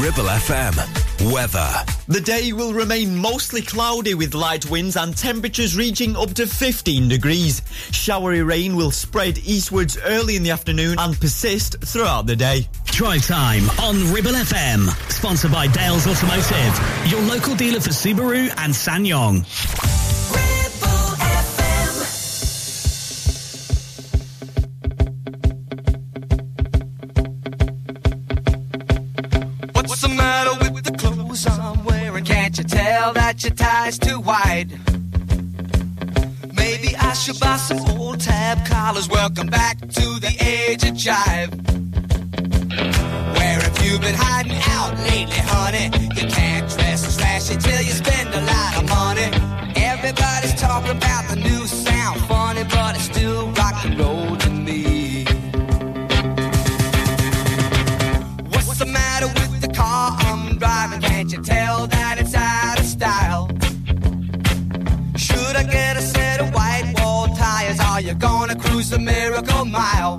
Ribble FM. Weather. The day will remain mostly cloudy with light winds and temperatures reaching up to 15 degrees. Showery rain will spread eastwards early in the afternoon and persist throughout the day. Drive time on Ribble FM. Sponsored by Dales Automotive, your local dealer for Subaru and SsangYong. Tie's too wide? Maybe I should buy some old tab collars. Welcome back to the age of jive. Where have you been hiding out lately, honey? You can't dress as flashy till you spend a lot of money. Everybody's talking about the new sound, funny, but it's still gonna the miracle mile?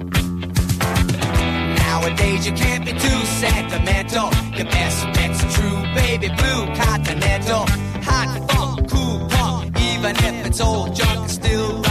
Nowadays you can't be too sentimental. Your best bet's a true baby blue continental. Hot funk, cool punk, even if it's old junk, it's still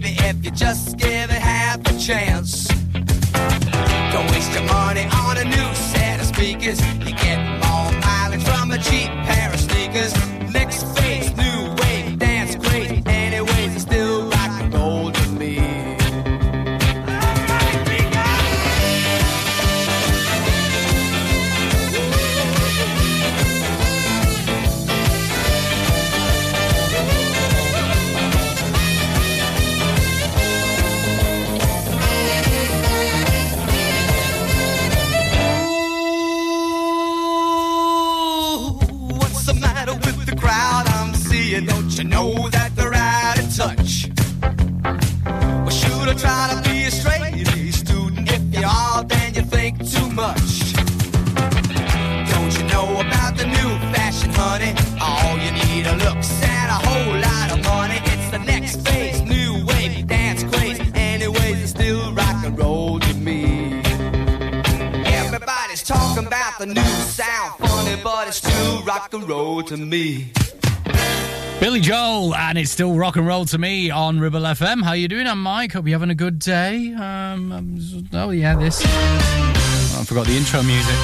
baby, if you just give it half a chance. Don't waste your money on a new set of speakers. You the new sound, funny, but it's still rock and roll to me. Billy Joel, and it's still rock and roll to me on Ribble FM. How you doing? I'm Mike. Hope you're having a good day. Um, um, oh yeah, this. Oh, I forgot the intro music.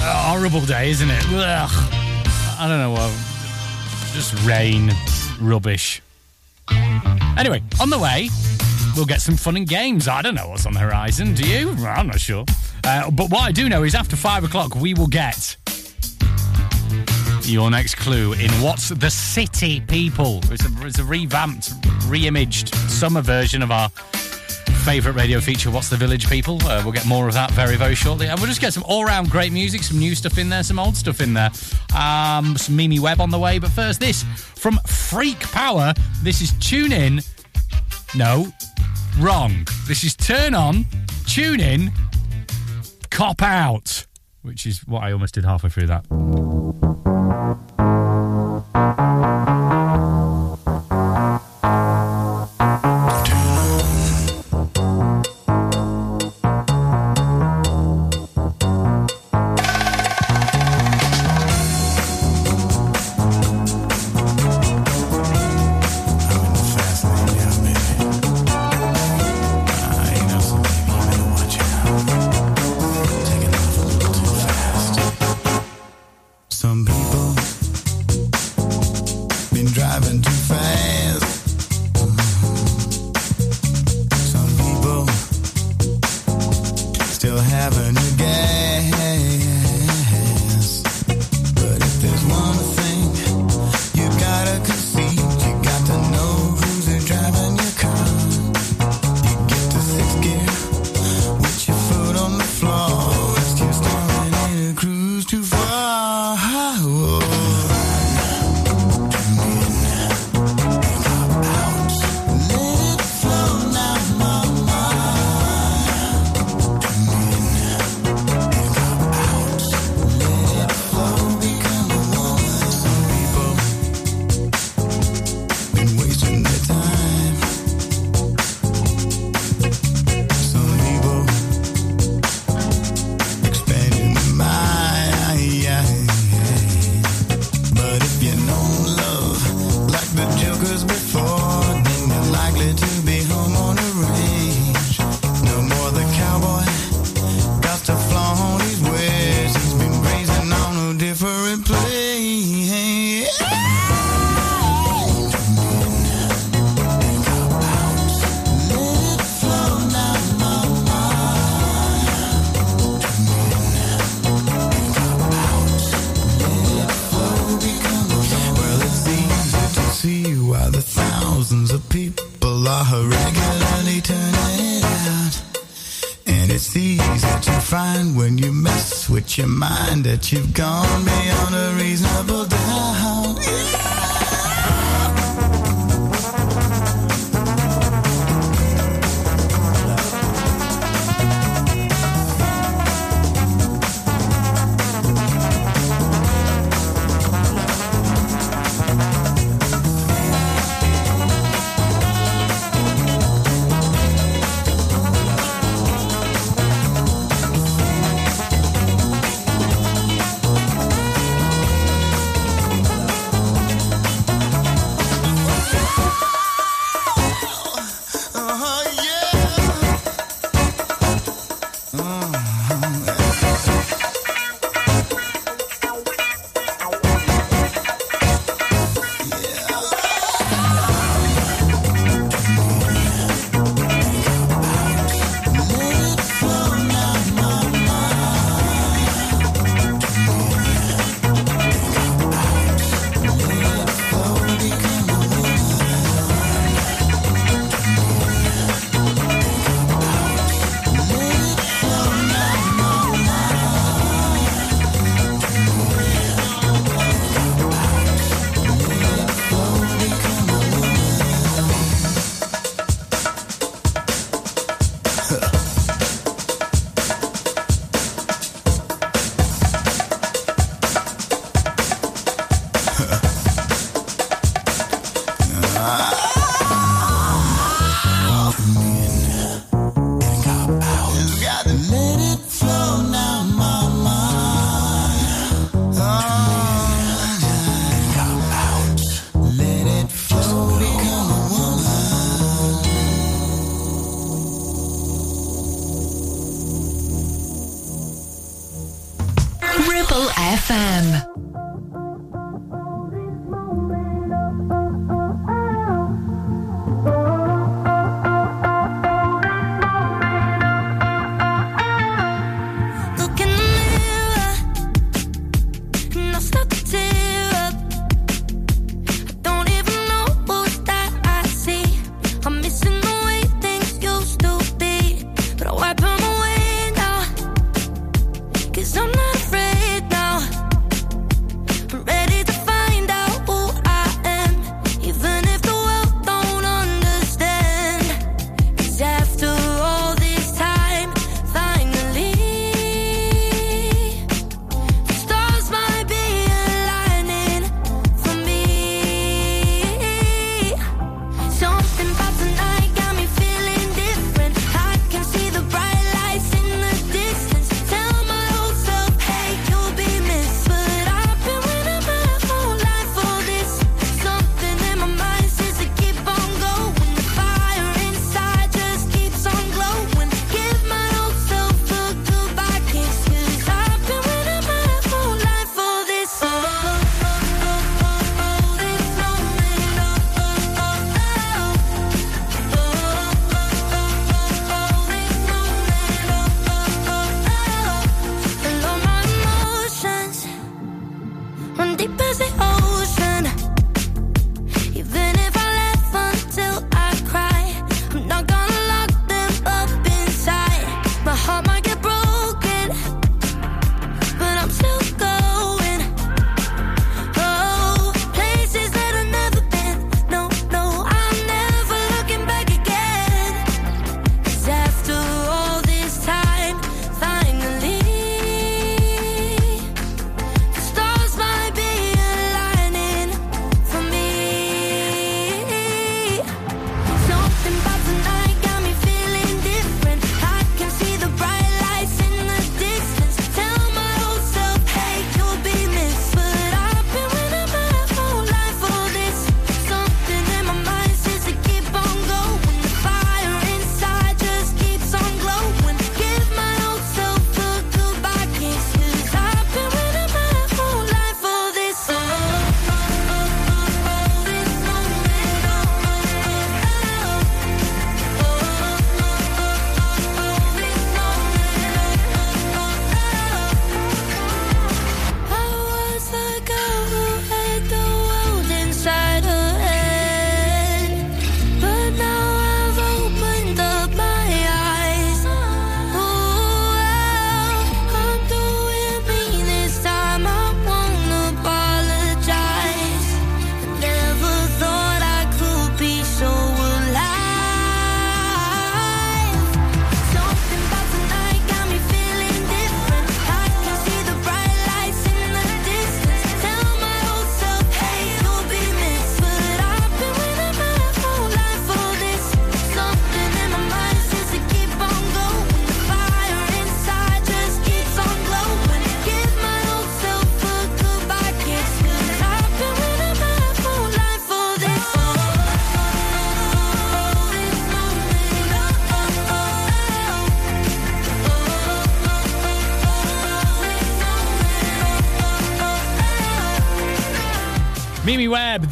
Horrible day, isn't it? Ugh. I don't know. Just rain, rubbish. Anyway, on the way, we'll get some fun and games. I don't know what's on the horizon. Do you? I'm not sure. Uh, but what I do know is after five o'clock, we will get your next clue in What's the City People. It's a, it's a revamped, re-imaged summer version of our favourite radio feature, What's the Village People. Uh, we'll get more of that very, very shortly. And we'll just get some all-round great music, some new stuff in there, some old stuff in there. Um, some Mimi Webb on the way. But first, this from Freak Power. This is Tune In. No, wrong. This is Turn On, Tune In, Cop Out, which is what I almost did halfway through that.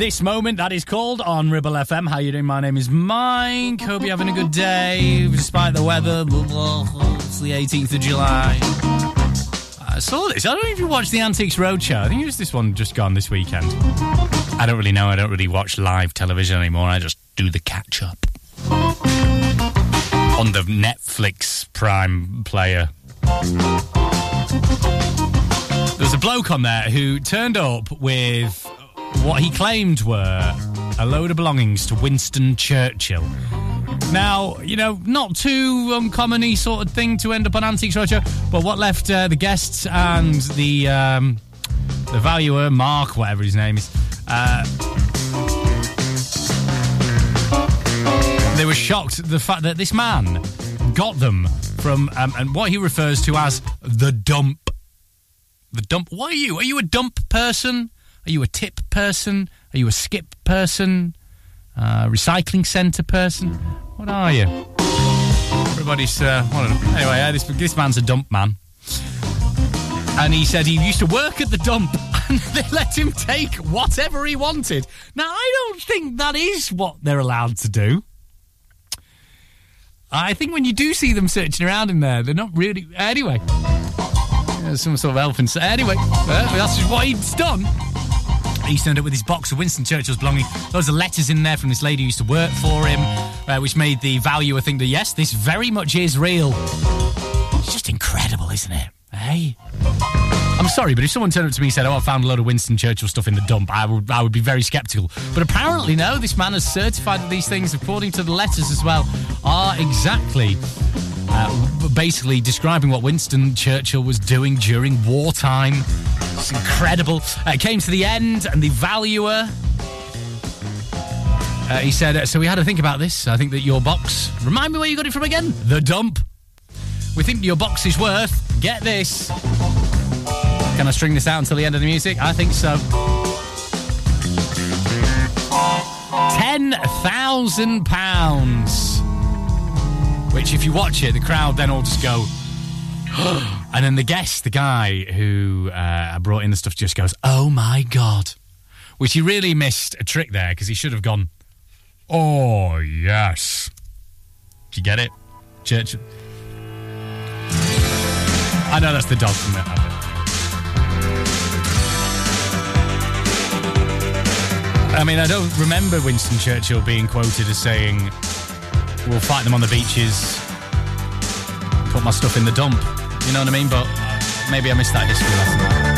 This moment that is called on Ribble FM. How you doing? My name is Mike. Hope you're having a good day despite the weather. It's the 18th of July. I saw this. I don't know if you watched the Antiques Roadshow. I think it was this one just gone this weekend. I don't really know. I don't really watch live television anymore. I just do the catch up on the Netflix Prime player. There was a bloke on there who turned up with what he claimed were a load of belongings to Winston Churchill. Now, you know, not too uncommon sort of thing to end up on Antiques Roadshow, but what left uh, the guests and the um, the valuer, Mark, whatever his name is, uh, they were shocked at the fact that this man got them from um, and what he refers to as the dump. The dump. What are you? Are you a dump person? Are you a tip person? Are you a skip person? Uh, recycling centre person? What are you? Everybody's. Uh. Anyway, uh, this, this man's a dump man. And he said he used to work at the dump and they let him take whatever he wanted. Now, I don't think that is what they're allowed to do. I think when you do see them searching around in there, they're not really. Anyway, some sort of elephant. Anyway, uh, that's just what he's done. He turned up with his box of Winston Churchill's belongings. Loads of letters in there from this lady who used to work for him, uh, which made the value, I think that yes, this very much is real. It's just incredible, isn't it? Hey. I'm sorry, but if someone turned up to me and said, "Oh, I found a load of Winston Churchill stuff in the dump," I would, I would be very sceptical. But apparently, no. This man has certified that these things, according to the letters as well, are exactly, uh, basically describing what Winston Churchill was doing during wartime. It's incredible. Uh, it came to the end, and the valuer. Uh, he said, So we had to think about this. I think that your box. Remind me where you got it from again? The dump. We think your box is worth. Get this. Can I string this out until the end of the music? I think so. Ten thousand pounds. Which, if you watch it, the crowd then all just go. and then the guest, the guy who uh, brought in the stuff, just goes, "Oh my god!" Which he really missed a trick there because he should have gone, "Oh yes." Do you get it, Church? I know that's the dog from it. I mean, I don't remember Winston Churchill being quoted as saying, "We'll fight them on the beaches, put my stuff in the dump." You know what I mean? But maybe I missed that history lesson.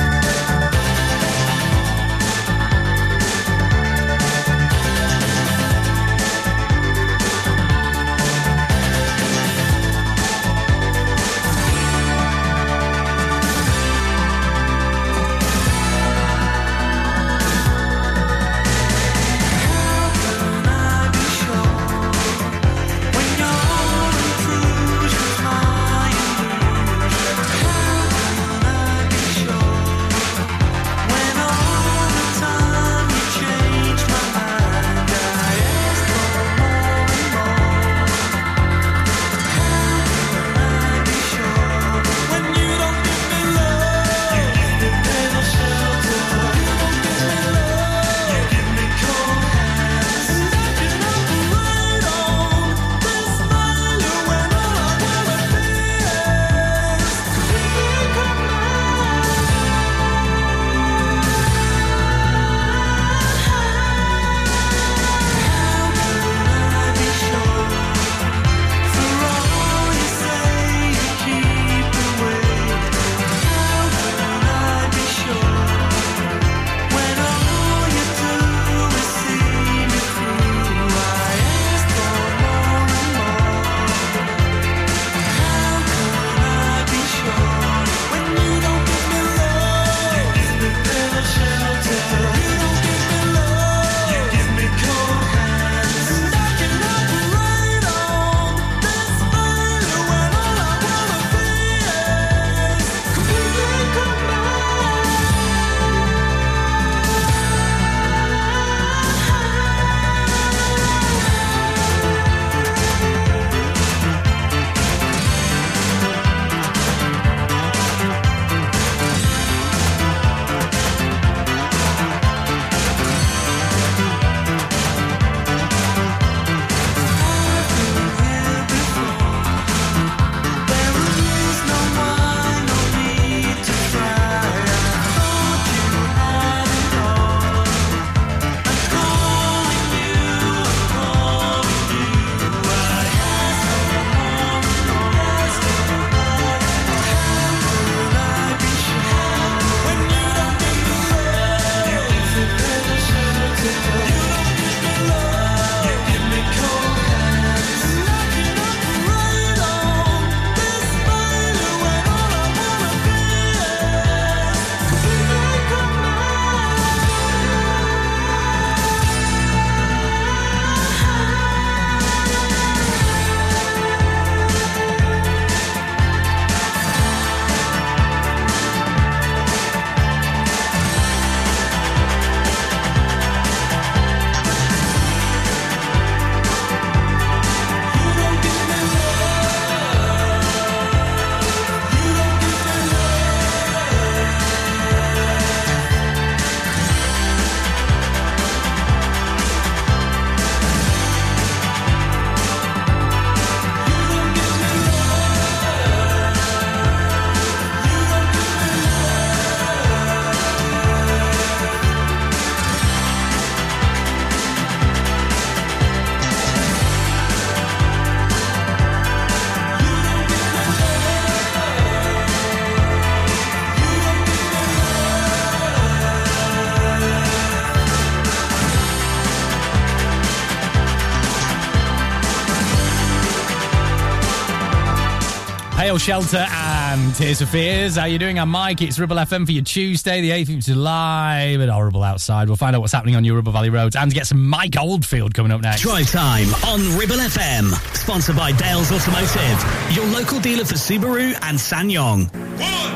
Shelter and Tears for Fears. How you doing? I'm Mike. It's Ribble FM for your Tuesday, the 8th of July. A bit horrible outside. We'll find out what's happening on your Ribble Valley roads and get some Mike Oldfield coming up next. Drive time on Ribble FM. Sponsored by Dales Automotive, your local dealer for Subaru and SsangYong. One, two, three, four.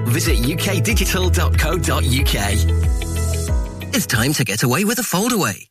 Visit ukdigital.co.uk. It's time to get away with a foldaway.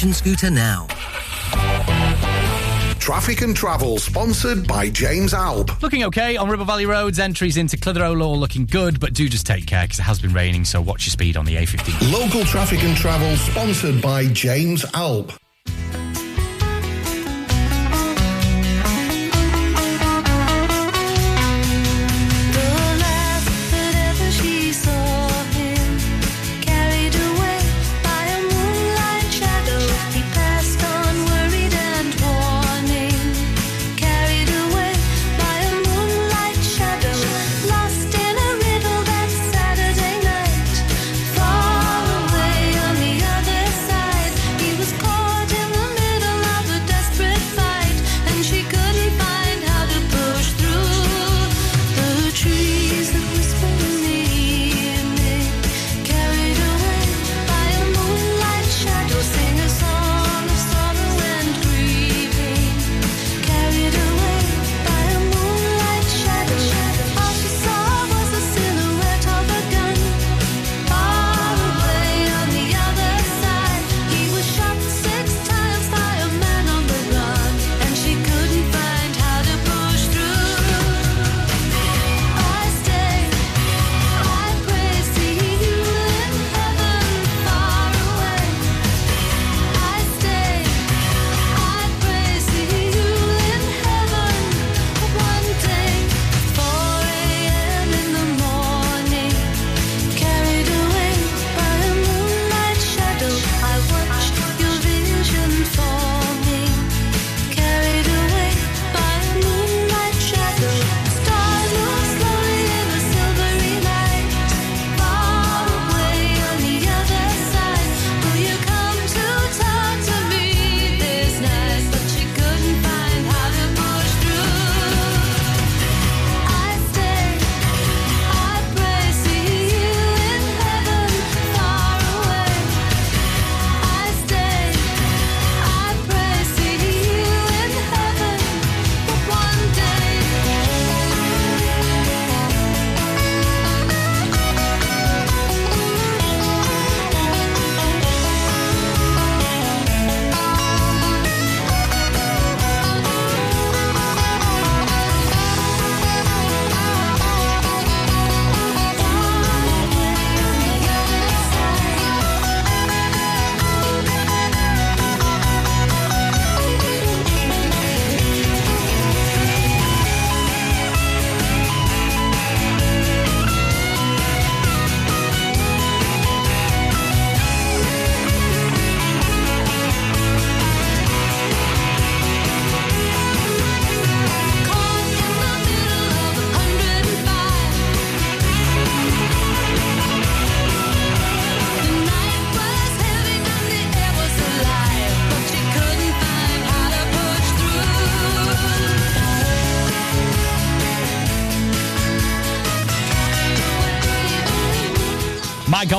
scooter now. Traffic and Travel, sponsored by James Alb. Looking okay on Ribble Valley roads. Entries into Clitheroe Law looking good, but do just take care because it has been raining, so watch your speed on the A15. Local Traffic and Travel, sponsored by James Alb.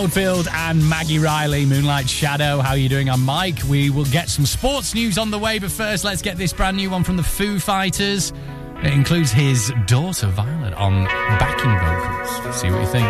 Oldfield and Maggie Reilly, Moonlight Shadow. How are you doing? I'm Mike. We will get some sports news on the way, but first, let's get this brand new one from the Foo Fighters. It includes his daughter Violet on backing vocals. See what you think.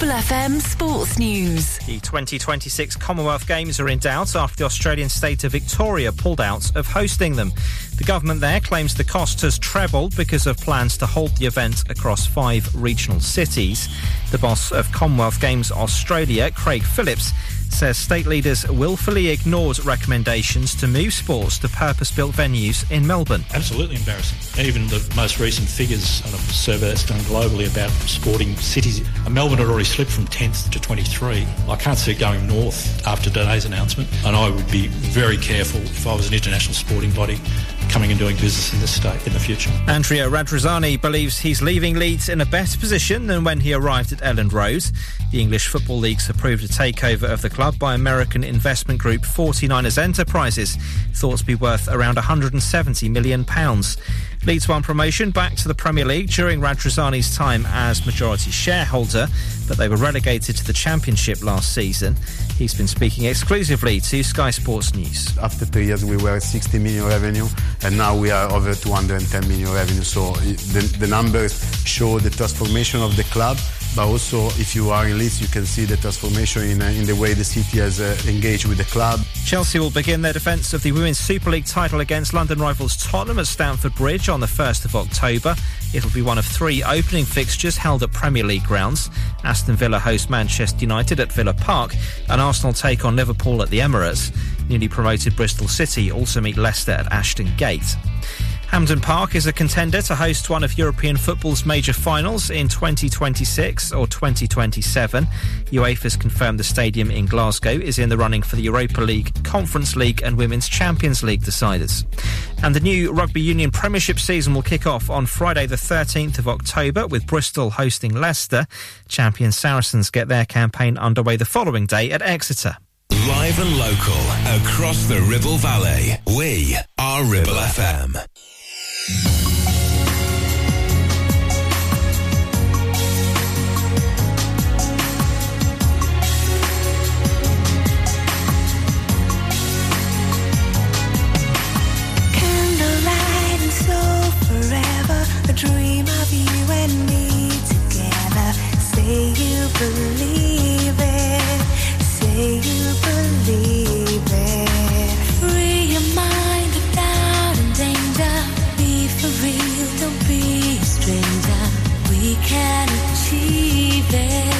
Ribble FM Sports News. The 2026 Commonwealth Games are in doubt after the Australian state of Victoria pulled out of hosting them. The government there claims the cost has trebled because of plans to hold the event across five regional cities. The boss of Commonwealth Games Australia, Craig Phillips, says state leaders willfully ignored recommendations to move sports to purpose-built venues in Melbourne. Absolutely embarrassing. Even the most recent figures on a survey that's done globally about sporting cities, uh, Melbourne had already slipped from 10th to 23. I can't see it going north after today's announcement, and I would be very careful if I was an international sporting body coming and doing business in this state in the future. Andrea Radrizzani believes he's leaving Leeds in a better position than when he arrived at Elland Road. The English Football League's approved a takeover of the club by American investment group 49ers Enterprises, thought to be worth around £170 million. Leeds won promotion back to the Premier League during Radrizzani's time as majority shareholder, but they were relegated to the Championship last season. He's been speaking exclusively to Sky Sports News. After two years, we were at 60 million revenue, and now we are over 210 million revenue. So the, the numbers show the transformation of the club but also if you are in Leeds, you can see the transformation in, uh, in the way the city has uh, engaged with the club. Chelsea will begin their defence of the Women's Super League title against London rivals Tottenham at Stamford Bridge on the 1st of October. It'll be one of three opening fixtures held at Premier League grounds. Aston Villa host Manchester United at Villa Park, and Arsenal take on Liverpool at the Emirates. Newly promoted Bristol City also meet Leicester at Ashton Gate. Hampden Park is a contender to host one of European football's major finals in 2026 or 2027. UEFA's confirmed the stadium in Glasgow is in the running for the Europa League, Conference League and Women's Champions League deciders. And the new Rugby Union Premiership season will kick off on Friday the 13th of October with Bristol hosting Leicester. Champion Saracens get their campaign underway the following day at Exeter. Live and local across the Ribble Valley. We are Ribble FM. Believe it. Say you believe it. Can achieve it.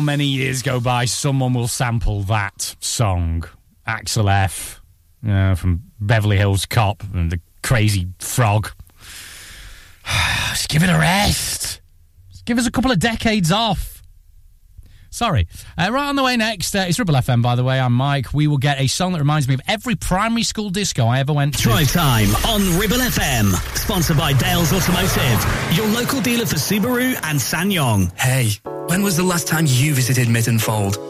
How many years go by, someone will sample that song. Axel F. From Beverly Hills Cop and the Crazy Frog. Just give it a rest. Just give us a couple of decades off. Sorry. Uh, right on the way next, uh, it's Ribble FM, by the way. I'm Mike. We will get a song that reminds me of every primary school disco I ever went to. Drive time on Ribble FM. Sponsored by Dales Automotive, your local dealer for Subaru and SsangYong. Hey, when was the last time you visited Mytton Fold?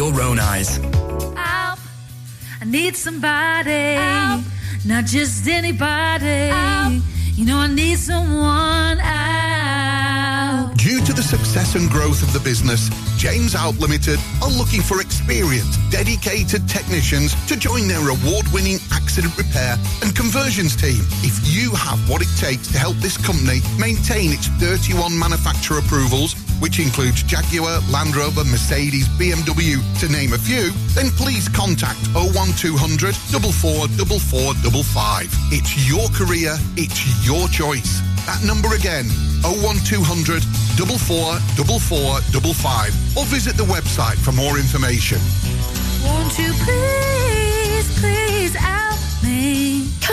own eyes. Help. I need somebody, not just anybody. You know, I need someone out. Due to the success and growth of the business, James Out Limited are looking for experienced, dedicated technicians to join their award-winning accident repair and conversions team. If you have what it takes to help this company maintain its 31 manufacturer approvals, which includes Jaguar, Land Rover, Mercedes, BMW, to name a few, then please contact 01200 444455. It's your career, it's your choice. That number again, 01200 444455 or visit the website for more information. Won't you please, please?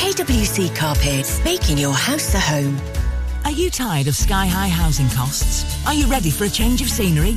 KWC Carpets, making your house a home. Are you tired of sky high housing costs? Are you ready for a change of scenery?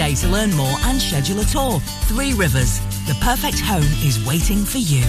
to learn more and schedule a tour. Three Rivers, the perfect home is waiting for you.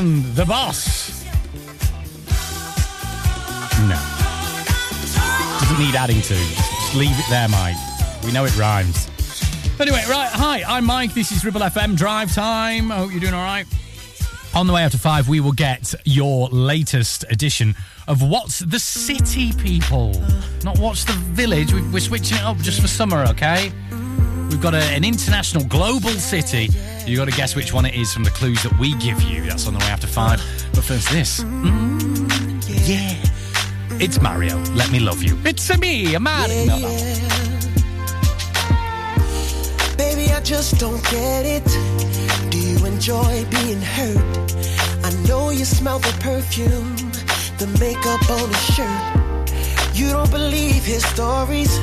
And the boss. No. Doesn't need adding to. Just leave it there, Mike. We know it rhymes. Anyway, right. Hi, I'm Mike. This is Ribble FM Drive Time. I hope you're doing all right. On the way after five, we will get your latest edition of What's the City, people. Not What's the Village. We're switching it up just for summer, okay? We've got a, an international global city. You've got to guess which one it is from the clues that we give you. That's on the way after five. But first, this. Mm, yeah. It's Mario. Let me love you. It's a me, a Mario. No. Baby, I just don't get it. Do you enjoy being hurt? I know you smell the perfume, the makeup on his shirt. You don't believe his stories.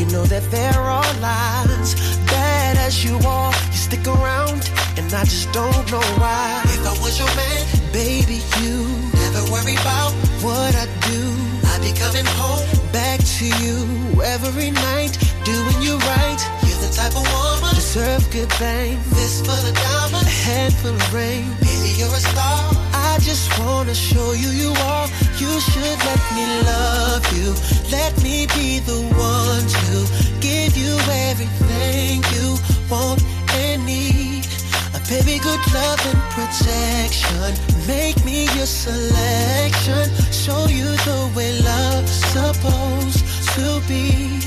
You know that there are lies. Bad as you are, you stick around, and I just don't know why. If I was your man, baby, you never worry about what I do. I'd be coming home back to you every night, doing you right. You're the type of woman deserve good things. This for the diamond, a handful of rain. Baby, you're a star. I just wanna show you you are. You should let me love you. Let me be the one to give you everything you want and need. A baby, good love and protection. Make me your selection. Show you the way love's supposed to be.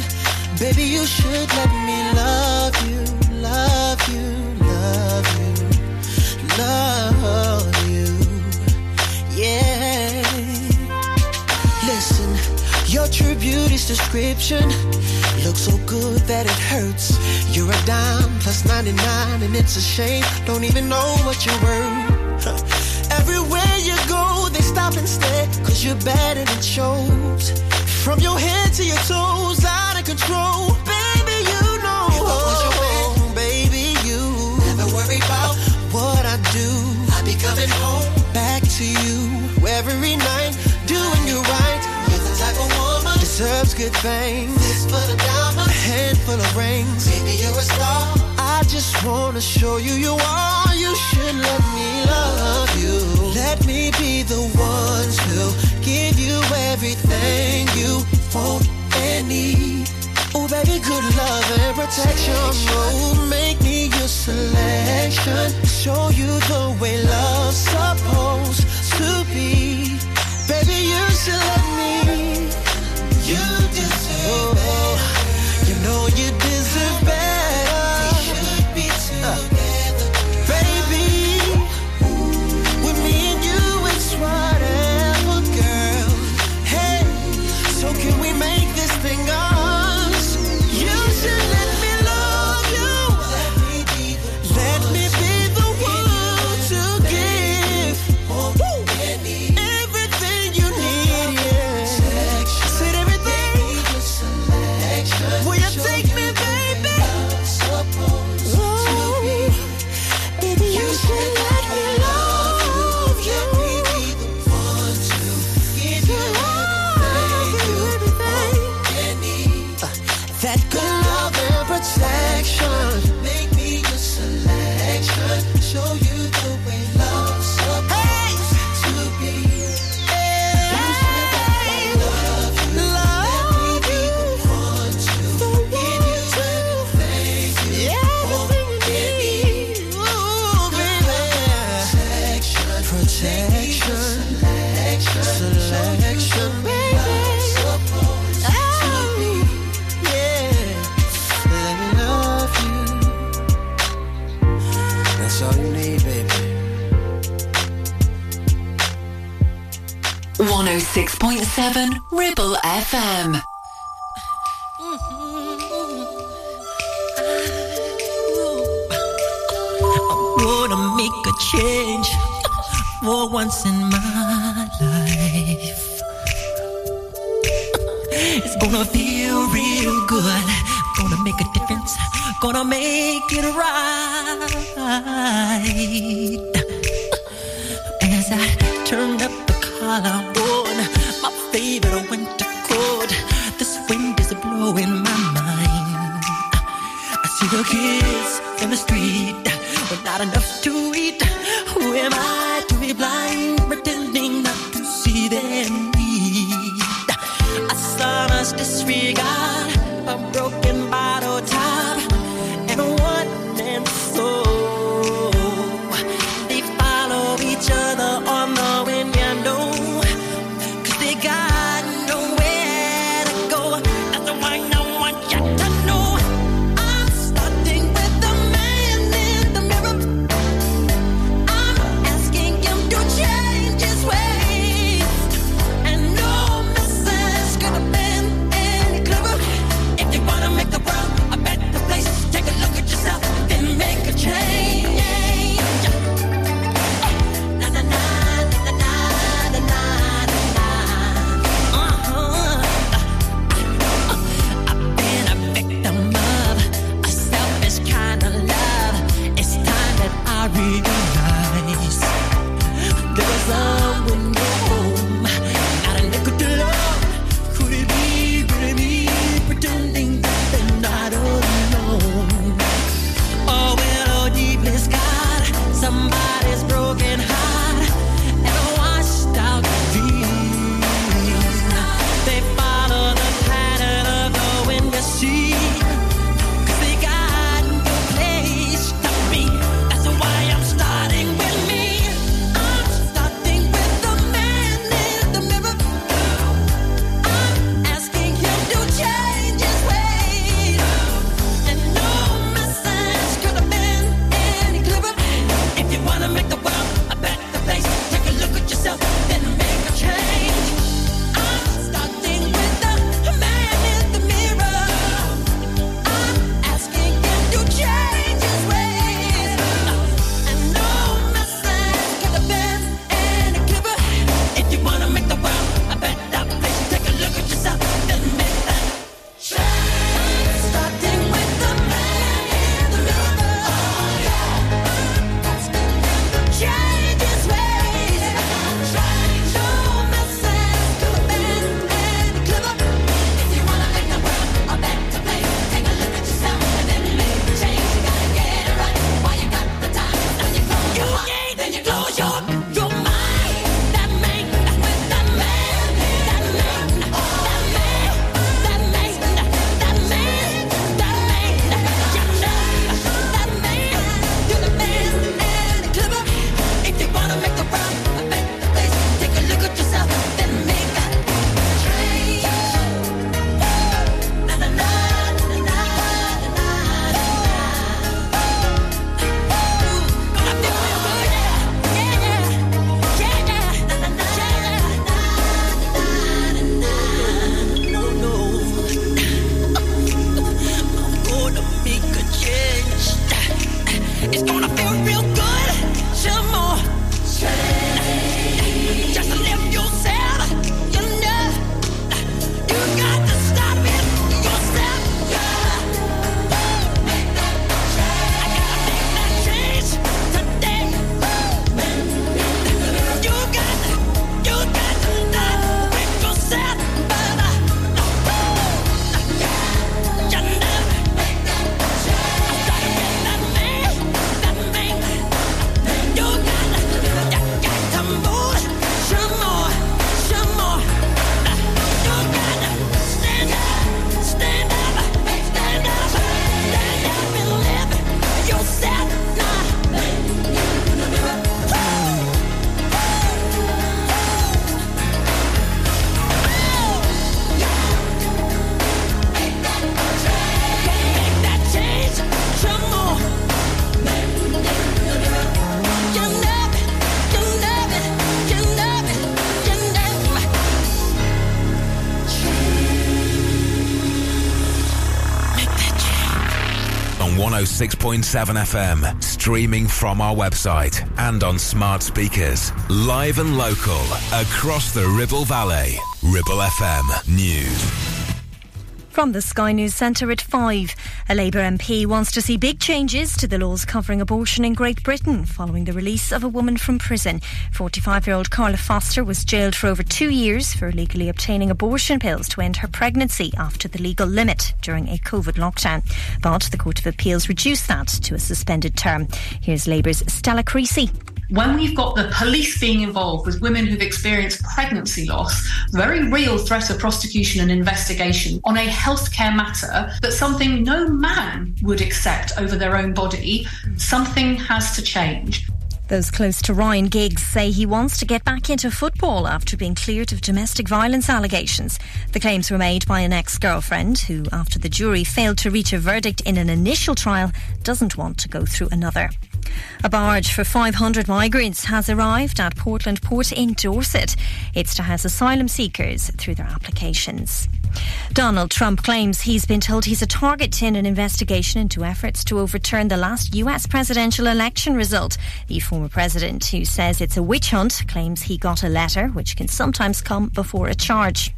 Baby, you should let me love you, love you, love you, love your beauty's description looks so good that it hurts. You're a dime plus 99, and it's a shame. Don't even know what you're worth. Everywhere you go, they stop and stare, cause you're bad and it shows. From your head to your toes, out of control. Baby, deserves good things. This for the diamond, a handful of rings. Baby, you're a star. I just wanna show you you are. You should let me love you. Let me be the one to give you everything you want and need. Oh, baby, good love and protection. Oh, make me your selection. Show you the way love's supposed to be. Baby, you should let me. You deserve better. You know you deserve better. We should be together. 106.7 FM, streaming from our website and on smart speakers. Live and local across the Ribble Valley. Ribble FM News. From the Sky News Centre at 5, a Labour MP wants to see big changes to the laws covering abortion in Great Britain following the release of a woman from prison. 45 year old Carla Foster was jailed for over two years for illegally obtaining abortion pills to end her pregnancy after the legal limit during a COVID lockdown. But the Court of Appeals reduced that to a suspended term. Here's Labour's Stella Creasy. When we've got the police being involved with women who've experienced pregnancy loss, very real threat of prosecution and investigation on a healthcare matter, but something no man would accept over their own body, something has to change. Those close to Ryan Giggs say he wants to get back into football after being cleared of domestic violence allegations. The claims were made by an ex girlfriend who, after the jury failed to reach a verdict in an initial trial, doesn't want to go through another. A barge for 500 migrants has arrived at Portland Port in Dorset. It's to house asylum seekers through their applications. Donald Trump claims he's been told he's a target in an investigation into efforts to overturn the last US presidential election result. The former president, who says it's a witch hunt, claims he got a letter which can sometimes come before a charge.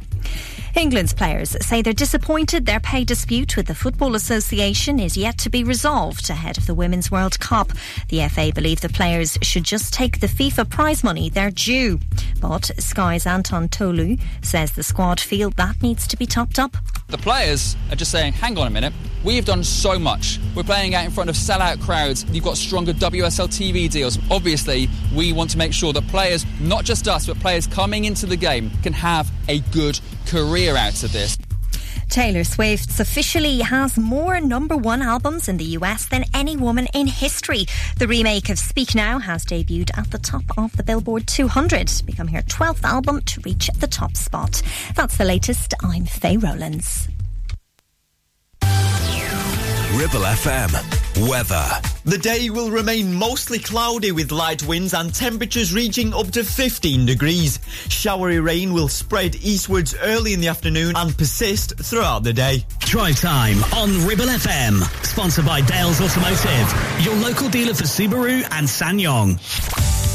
England's players say they're disappointed their pay dispute with the Football Association is yet to be resolved ahead of the Women's World Cup. The FA believe the players should just take the FIFA prize money they're due. But Sky's Anton Toloui says the squad feel that needs to be topped up. The players are just saying, hang on a minute, we've done so much. We're playing out in front of sellout crowds. You've got stronger WSL TV deals. Obviously, we want to make sure that players, not just us, but players coming into the game, can have a good career out of this. Taylor Swift officially has more number one albums in the US than any woman in history. The remake of Speak Now has debuted at the top of the Billboard 200, becoming her 12th album to reach the top spot. That's the latest. I'm Faye Rowlands. Ribble FM. Weather. The day will remain mostly cloudy with light winds and temperatures reaching up to 15 degrees. Showery rain will spread eastwards early in the afternoon and persist throughout the day. Drive time on Ribble FM. Sponsored by Dales Automotive, your local dealer for Subaru and SsangYong.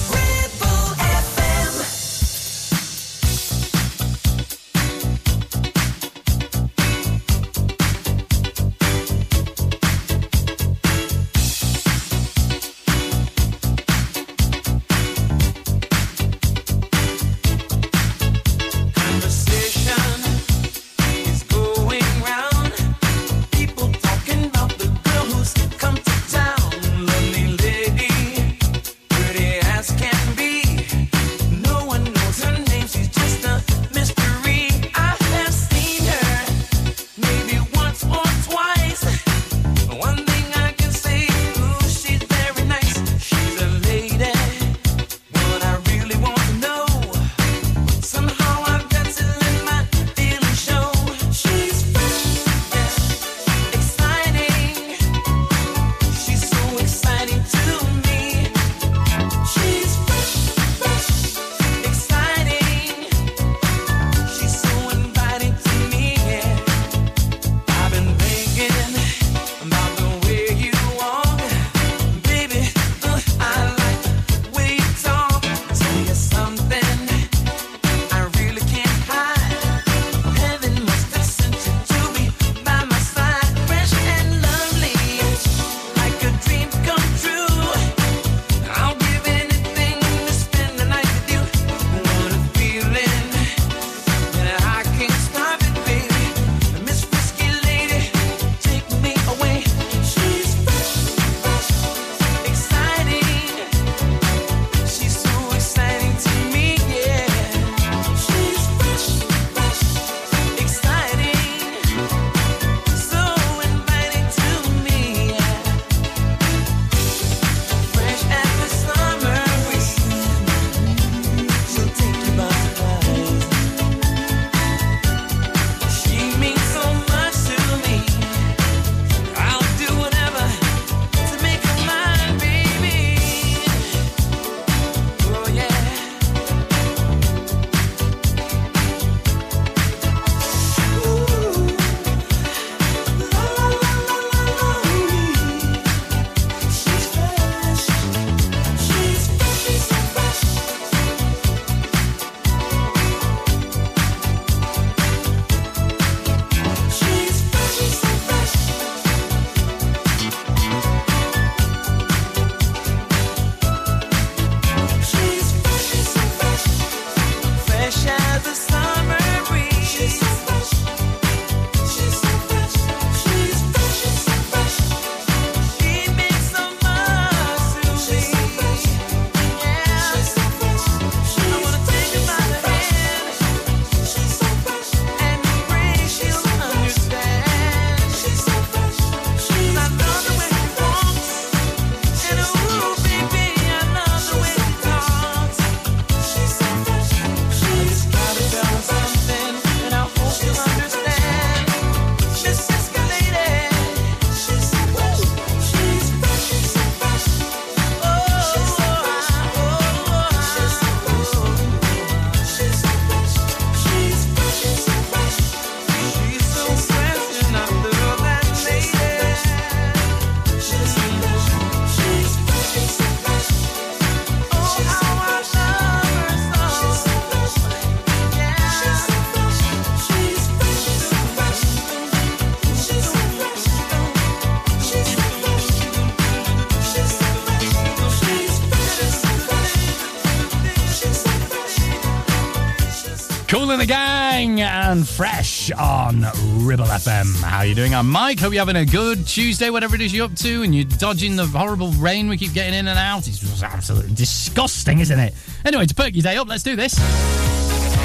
The Gang and Fresh on Ribble FM. How you doing? I'm Mike. Hope you're having a good Tuesday, whatever it is you're up to, and you're dodging the horrible rain we keep getting in and out. It's just absolutely disgusting, isn't it? Anyway, to perk your day up, let's do this.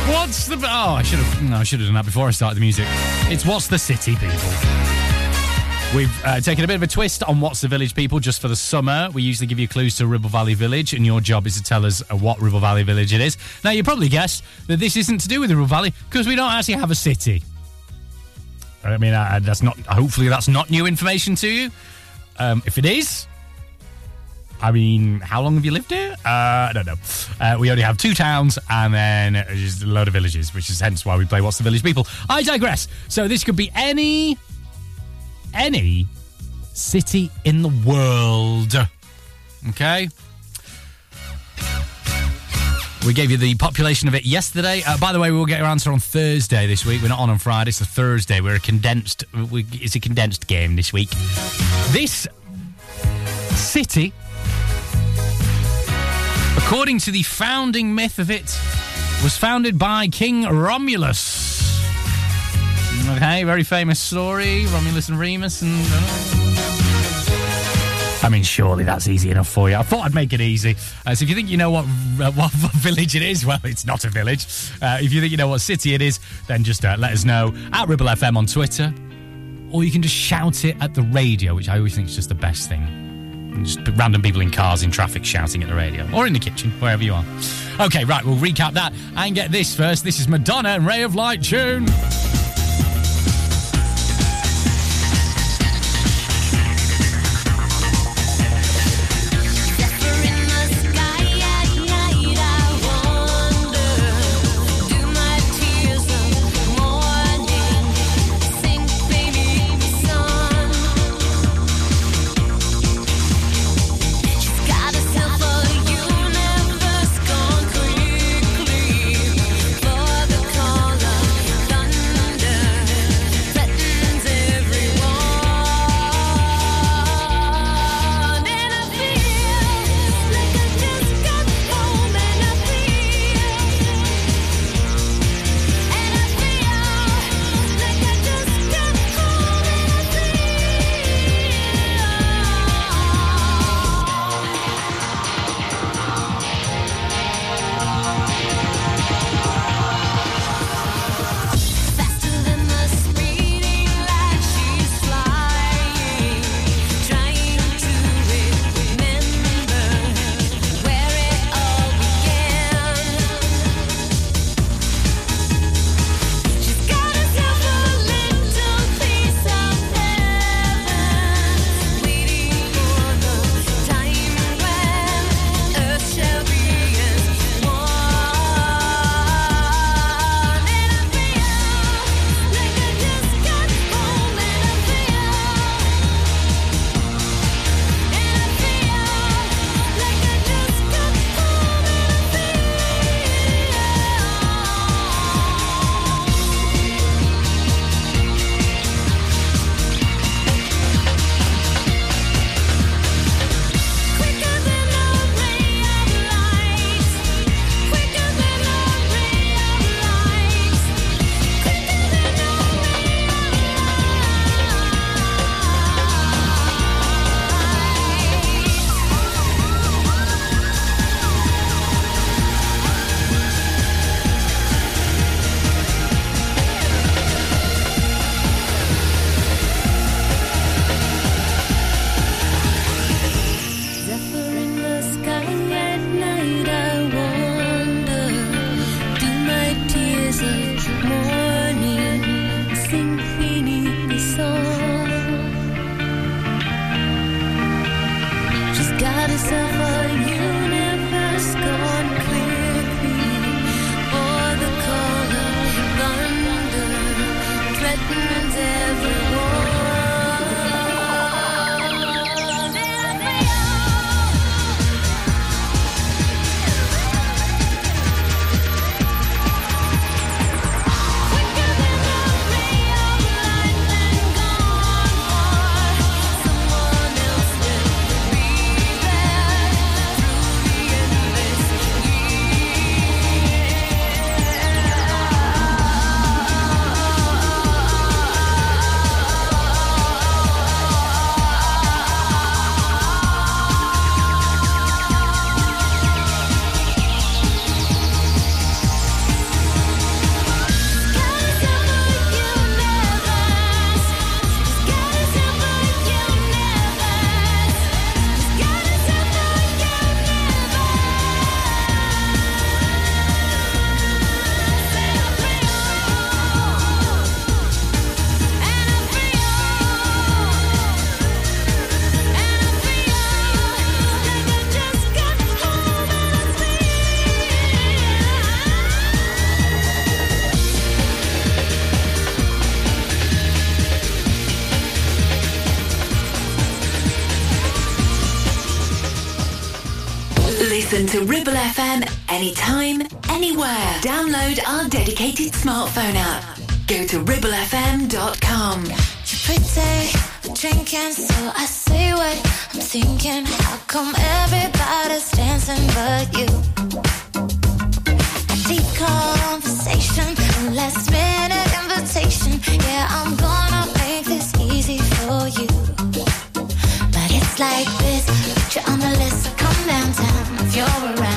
What's the... Oh, I should have... No, I should have done that before I started the music. It's What's the City, people. We've uh, taken a bit of a twist on What's the Village People just for the summer. We usually give you clues to Ribble Valley Village, and your job is to tell us uh, what Ribble Valley Village it is. Now, you probably guessed that this isn't to do with the Ribble Valley because we don't actually have a city. I mean, uh, that's not. Hopefully, that's not new information to you. Um, if it is, I mean, how long have you lived here? Uh, I don't know. Uh, we only have two towns and then just a load of villages, which is hence why we play What's the Village People. I digress. So this could be any, any city in the world. Okay? We gave you the population of it yesterday. Uh, by the way, we'll get your answer on Thursday this week. We're not on on Friday, it's a Thursday. We're a condensed. We, it's a condensed game this week. This city, according to the founding myth of it, was founded by King Romulus. Okay, very famous story. Romulus and Remus, and I mean, surely that's easy enough for you. I thought I'd make it easy. Uh, so if you think you know what, uh, what village it is, well, it's not a village. Uh, if you think you know what city it is, then just uh, let us know at Ribble FM on Twitter, or you can just shout it at the radio, which I always think is just the best thing. Just random people in cars in traffic shouting at the radio, or in the kitchen, wherever you are. Okay, right, we'll recap that and get this first. This is Madonna and Ray of Light tune. Anytime, anywhere. Download our dedicated smartphone app. Go to ribblefm.com. You're pretty, drinking, so I say what I'm thinking. How come everybody's dancing but you? Deep conversation, last minute invitation. Yeah, I'm gonna make this easy for you. But it's like this, put you on the list, so come downtown if you're around.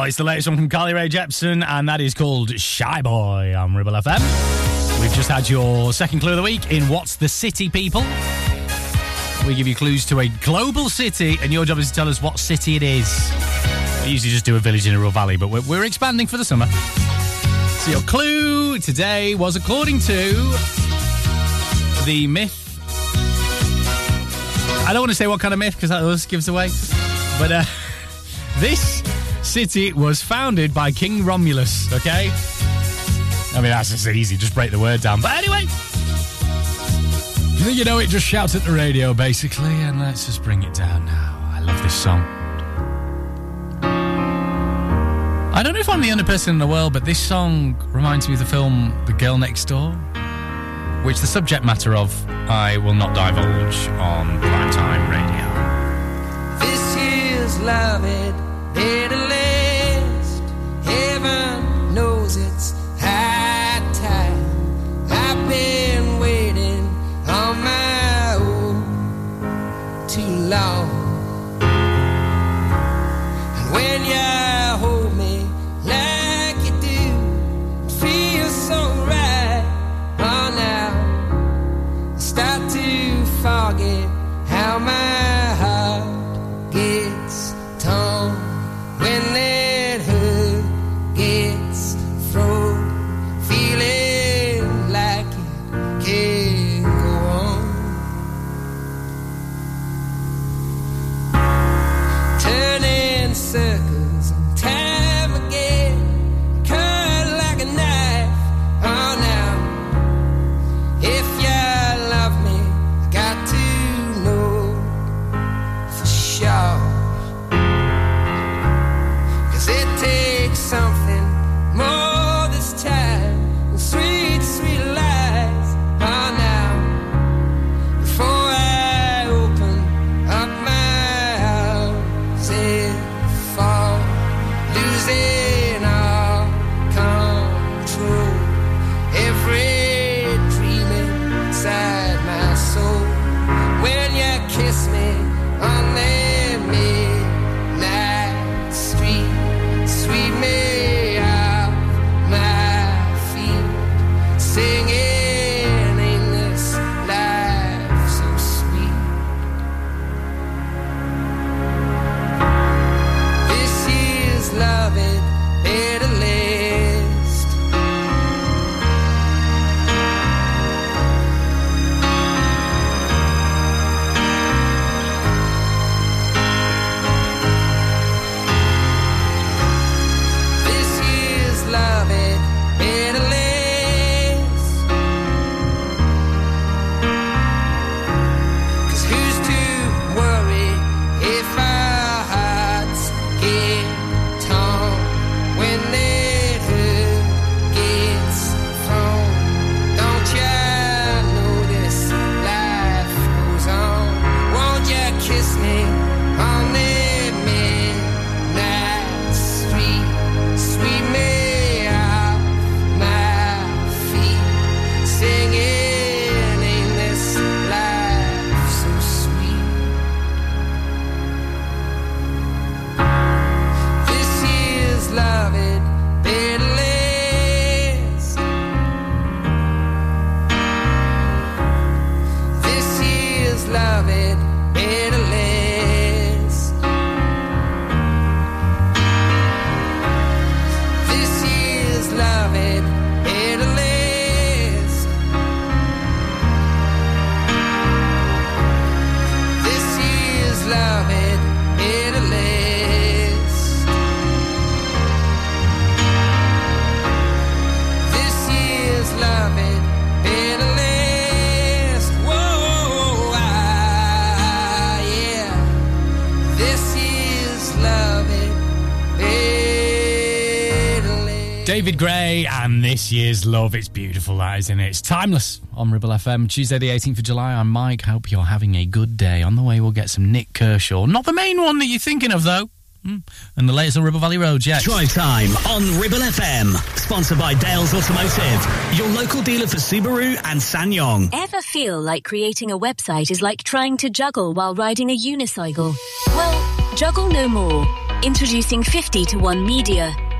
Oh, it's the latest one from Carly Rae Jepsen, and that is called Shy Boy on Ribble FM. We've just had your second clue of the week in What's the City, people? We give you clues to a global city, and your job is to tell us what city it is. We usually just do a village in a rural valley, but we're, we're expanding for the summer. So your clue today was according to the myth. I don't want to say what kind of myth because that always gives away, but uh, this city was founded by King Romulus, okay? I mean, that's just easy, just break the word down. But anyway, you know it, just shout at the radio, basically, and let's just bring it down now. I love this song. I don't know if I'm the only person in the world, but this song reminds me of the film The Girl Next Door, which the subject matter of I will not divulge on primetime radio. This year's love it Heaven knows it's high time. I've been waiting on my own too long. And when you hold me like you do, it feels so right. Oh, now I start to forget how my David Gray and this year's love. It's beautiful, that isn't it? It's timeless on Ribble FM. Tuesday, the 18th of July. I'm Mike. Hope you're having a good day. On the way, we'll get some Nik Kershaw. Not the main one that you're thinking of, though. Hmm. And the latest on Ribble Valley Road, yeah. Drive time on Ribble FM. Sponsored by Dales Automotive, your local dealer for Subaru and SsangYong. Ever feel like creating a website is like trying to juggle while riding a unicycle? Well, juggle no more. Introducing 50 to 1 Media.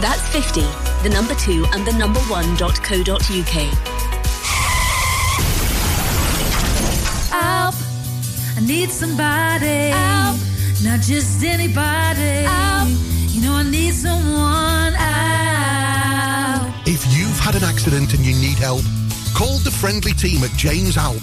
That's 50, the number 2 and the number 1.co.uk. Help! I need somebody. Help! Not just anybody. Help! You know I need someone. Help! If you've had an accident and you need help, call the friendly team at James Alp.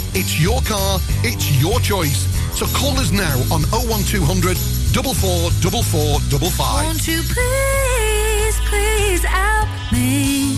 It's your car, it's your choice. So call us now on 01200 444455. Won't you please, please help me?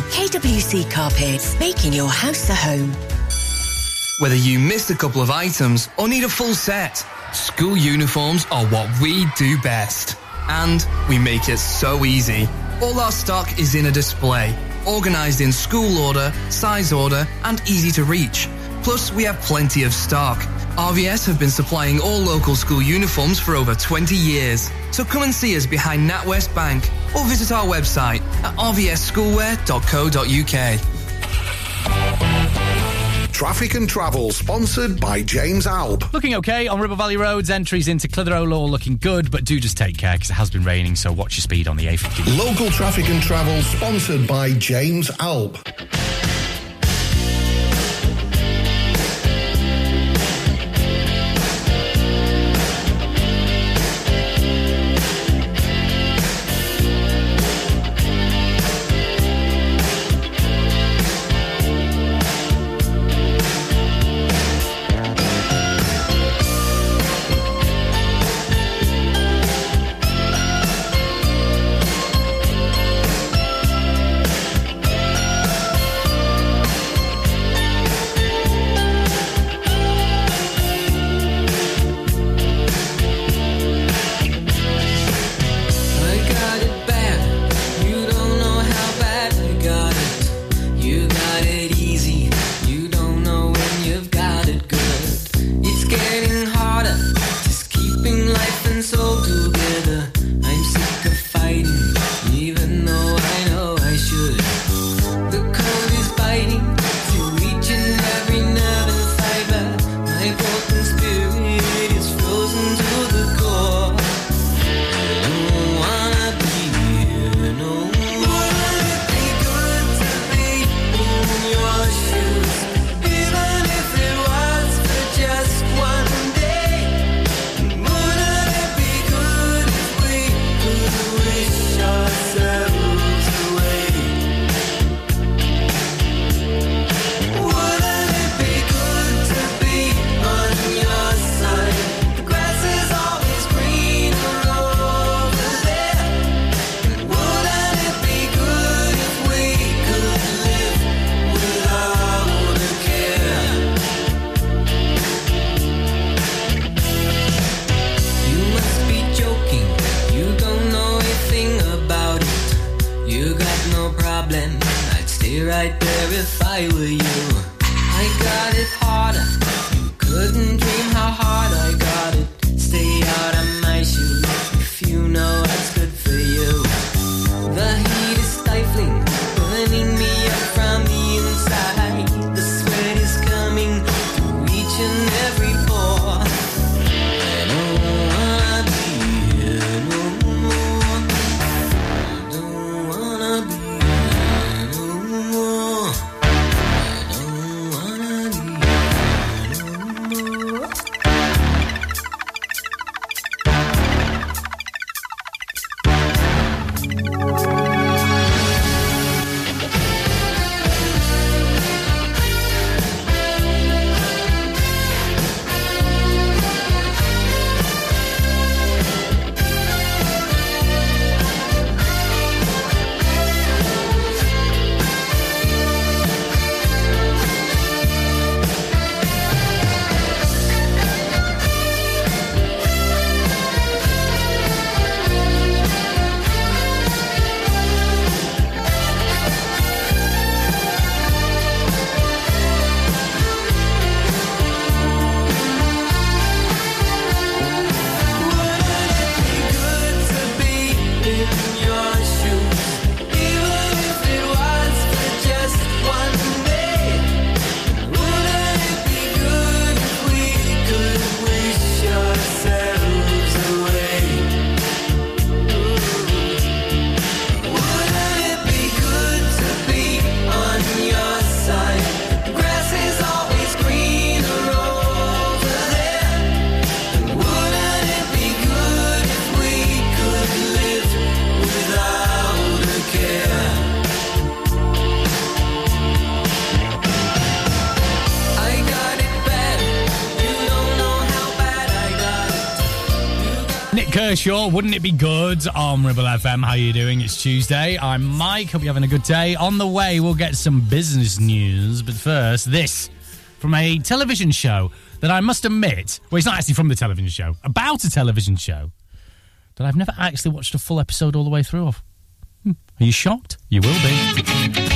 KWC Carpets, making your house a home. Whether you missed a couple of items or need a full set, school uniforms are what we do best. And we make it so easy. All our stock is in a display, organised in school order, size order, and easy to reach. Plus, we have plenty of stock. RVS have been supplying all local school uniforms for over 20 years. So come and see us behind NatWest Bank or visit our website at rvsschoolwear.co.uk. Traffic and travel sponsored by James Alb. Looking okay on Ribble Valley roads. Entries into Clitheroe Law looking good, but do just take care because it has been raining. So watch your speed on the A50. Local traffic and travel sponsored by James Alb. Sure, wouldn't it be good on Ribble FM? How are you doing? It's Tuesday. I'm Mike. Hope you're having a good day. On the way, we'll get some business news, but first, this from a television show that I must admit, well, it's not actually from the television show, about a television show that I've never actually watched a full episode all the way through of. Hmm. Are you shocked? You will be.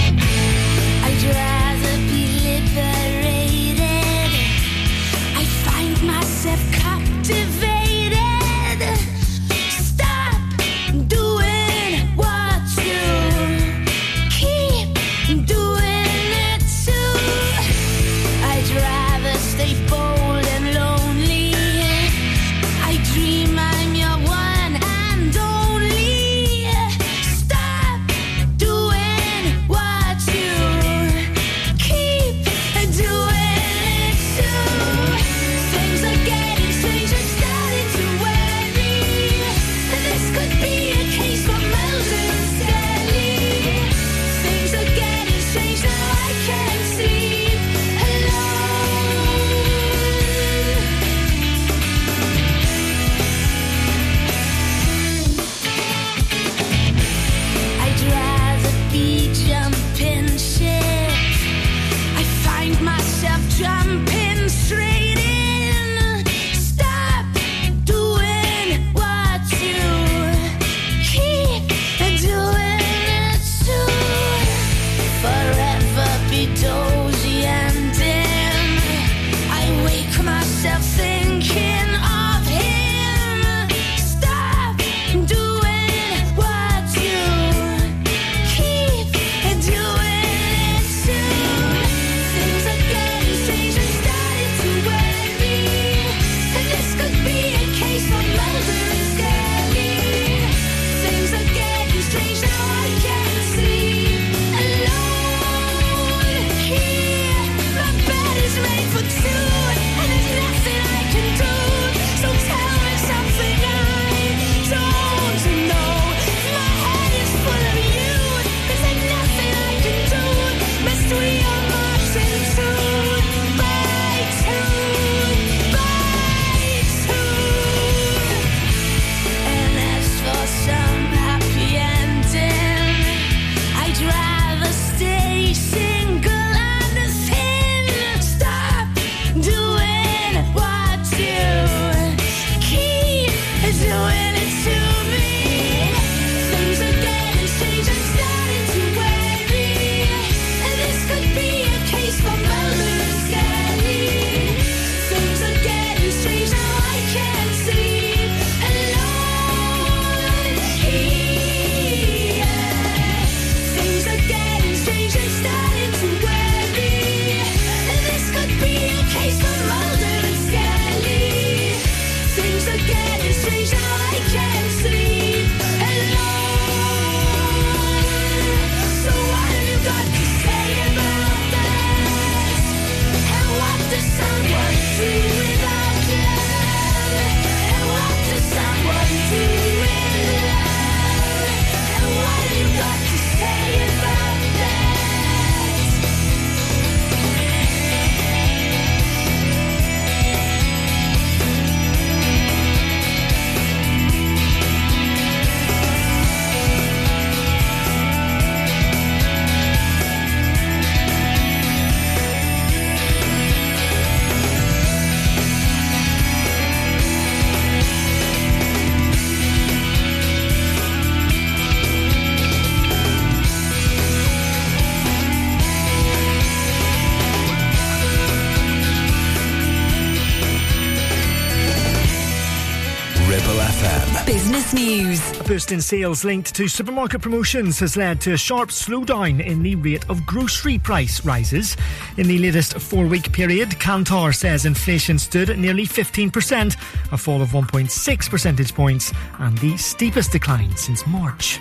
boost in sales linked to supermarket promotions has led to a sharp slowdown in the rate of grocery price rises. In the latest four week period, Kantar says inflation stood at nearly 15%, a fall of 1.6 percentage points, and the steepest decline since March.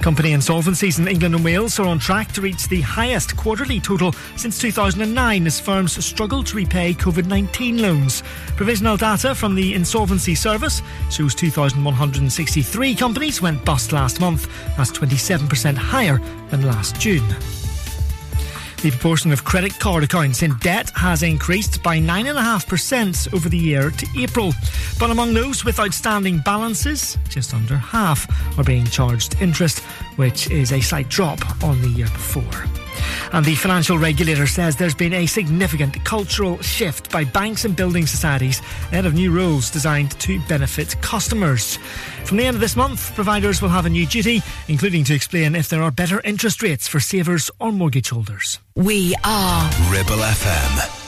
Company insolvencies in England and Wales are on track to reach the highest quarterly total since 2009 as firms struggle to repay COVID 19 loans. Provisional data from the Insolvency Service shows 2,163 companies went bust last month. That's 27% higher than last June. The proportion of credit card accounts in debt has increased by 9.5% over the year to April. But among those with outstanding balances, just under half are being charged interest, which is a slight drop on the year before. And the financial regulator says there's been a significant cultural shift by banks and building societies ahead of new rules designed to benefit customers. From the end of this month, providers will have a new duty, including to explain if there are better interest rates for savers or mortgage holders. We are Ribble FM.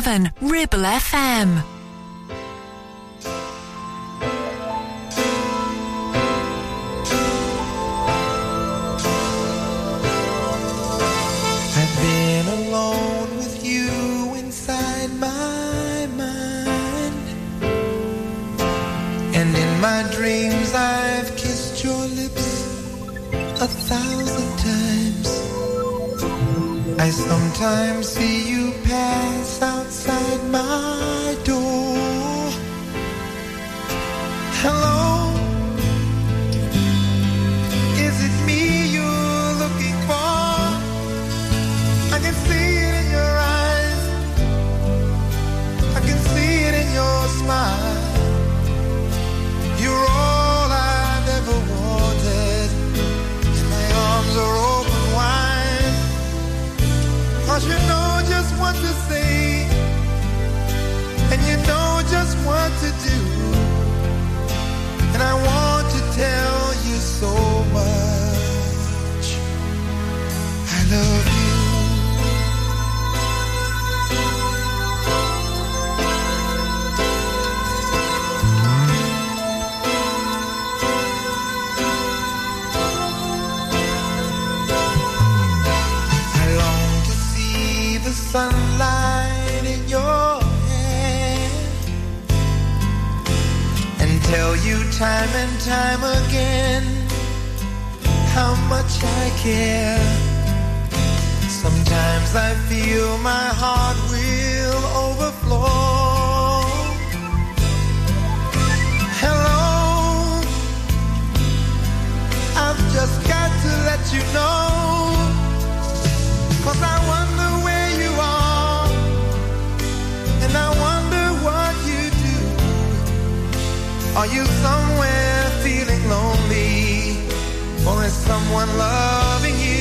7. Are you somewhere feeling lonely? Or is someone loving you?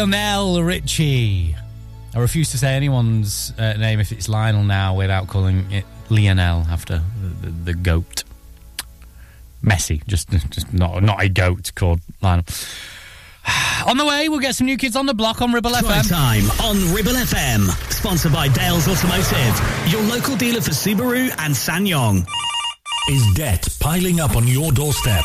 Lionel Richie. I refuse to say anyone's uh, name if it's Lionel now without calling it Lionel after the, the, the goat. Messi, just just not not a goat called Lionel. On the way, we'll get some new kids on the block on Ribble Drive FM. time on Ribble FM. Sponsored by Dales Automotive, your local dealer for Subaru and SsangYong. Is debt piling up on your doorstep?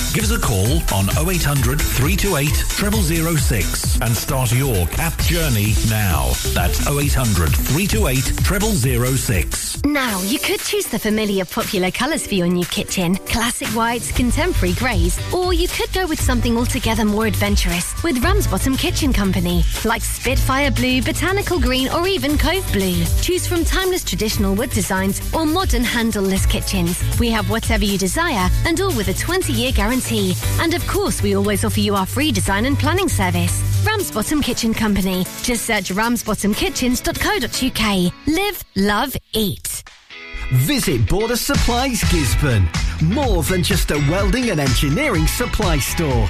Give us a call on 0800 328 0006 and start your CAP journey now. That's 0800 328 0006. Now, you could choose the familiar popular colours for your new kitchen classic whites, contemporary greys, or you could go with something altogether more adventurous with Ramsbottom Kitchen Company, like Spitfire Blue, Botanical Green, or even Cove Blue. Choose from timeless traditional wood designs or modern handleless kitchens. We have whatever you desire and all with a 20 year guarantee. And of course, we always offer you our free design and planning service. Ramsbottom Kitchen Company. Just search ramsbottomkitchens.co.uk. Live, love, eat. Visit Border Supplies Gisburn. More than just a welding and engineering supply store.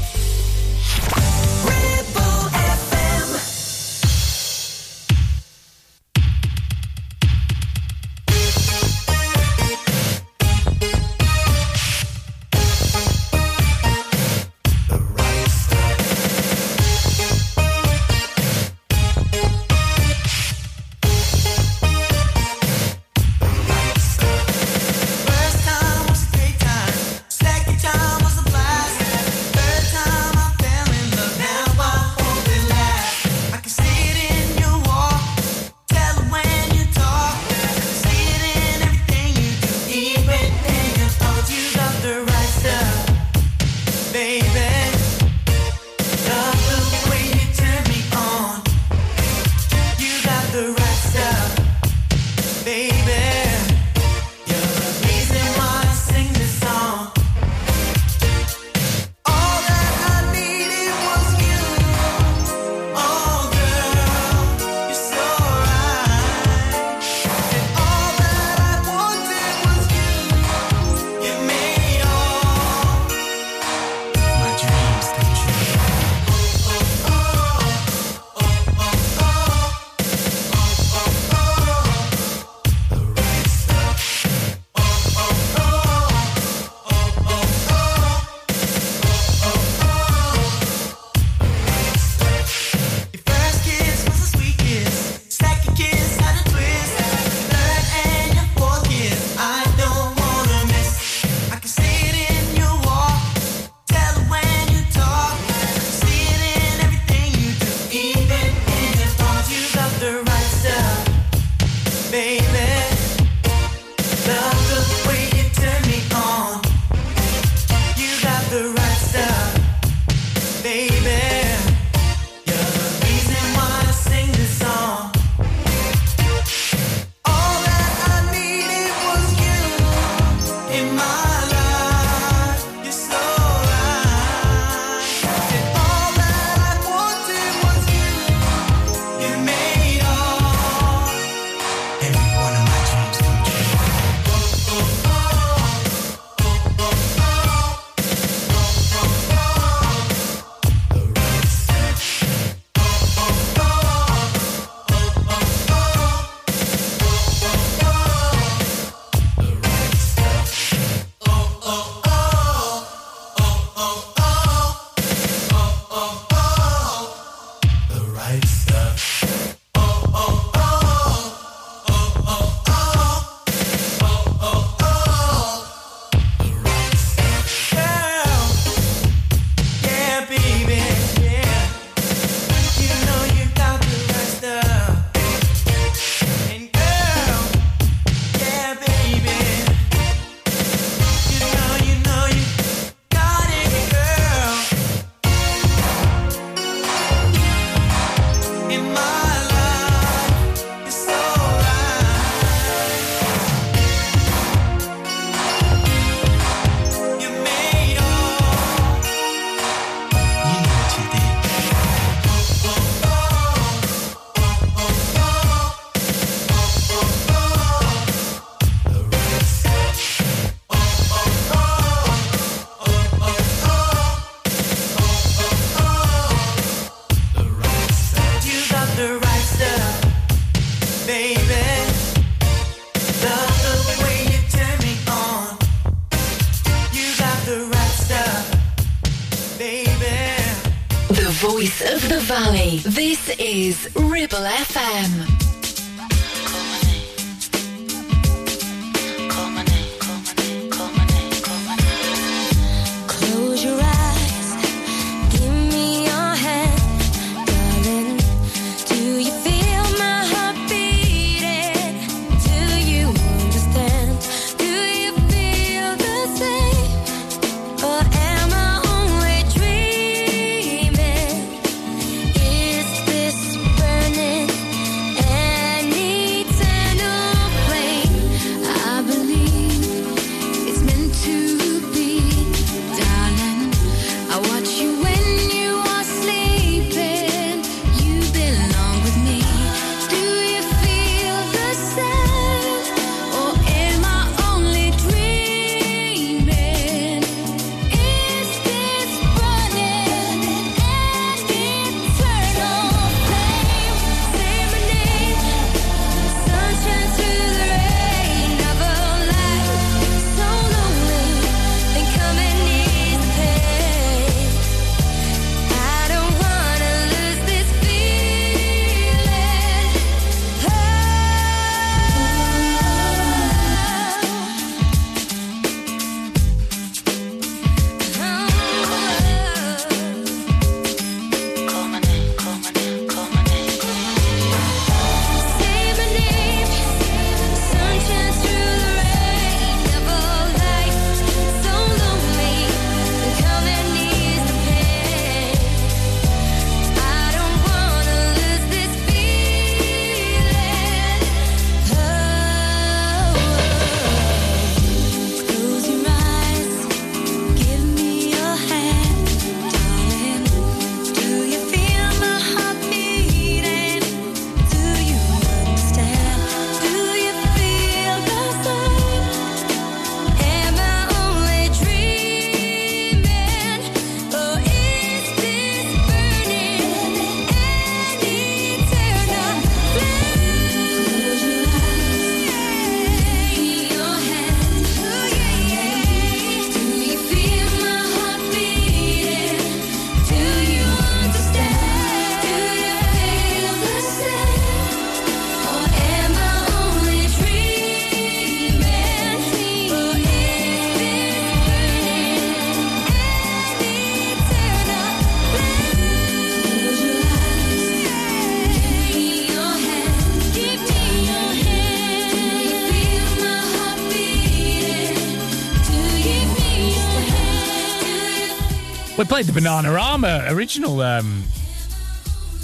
We played the Bananarama original um,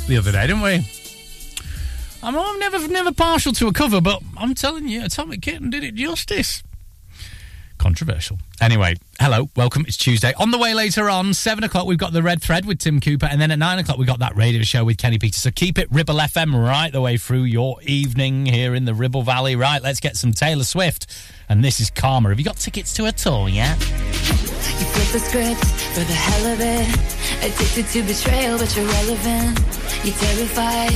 the other day, didn't we? I'm, I'm never never partial to a cover, but I'm telling you, Atomic Kitten did it justice. Controversial. Anyway, hello, welcome. It's Tuesday. On the way later on, seven o'clock, we've got the Red Thread with Tim Cooper, and then at nine o'clock, we've got that radio show with Kenny Peters. So keep it Ribble FM right the way through your evening here in the Ribble Valley. Right, let's get some Taylor Swift, and this is Karma. Have you got tickets to a tour yet? You flip the script for the hell of it. Addicted to betrayal, but you're relevant. You're terrified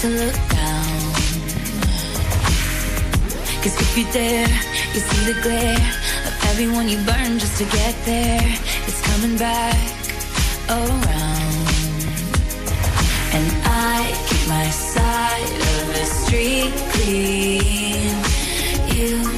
to look down. Cause if you dare, you see the glare of everyone you burn just to get there. It's coming back around. And I keep my side of the street clean. You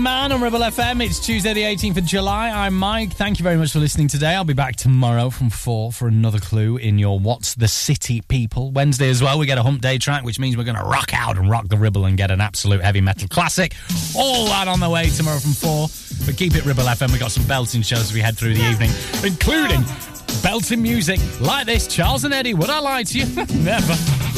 Man on Ribble FM. It's Tuesday, the 18th of July. I'm Mike. Thank you very much for listening today. I'll be back tomorrow from 4 for another clue in your What's the City People. Wednesday as well, we get a hump day track, which means we're going to rock out and rock the Ribble and get an absolute heavy metal classic. All that on the way tomorrow from 4. But keep it Ribble FM. We've got some belting shows as we head through the evening, including belting music like this Charles and Eddie. Would I lie to you? Never.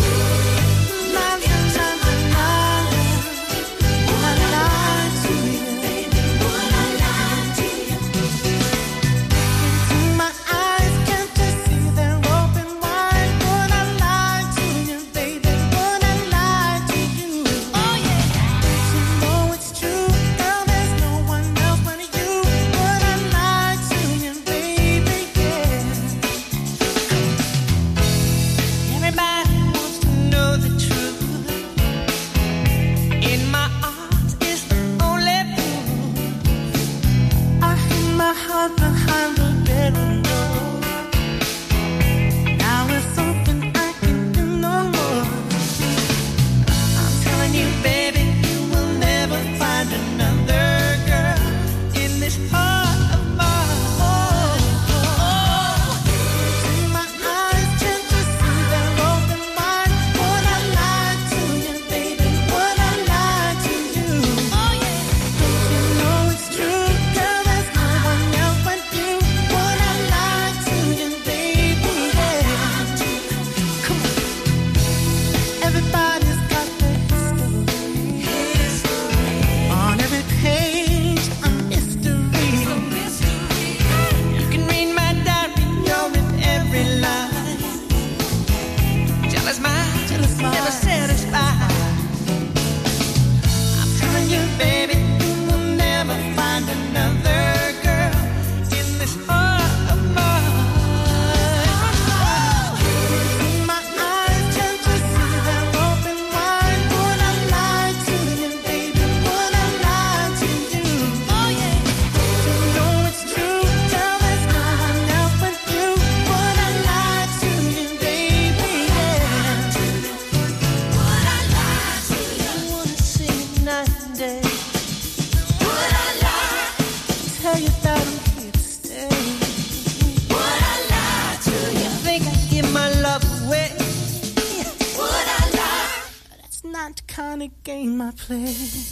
place.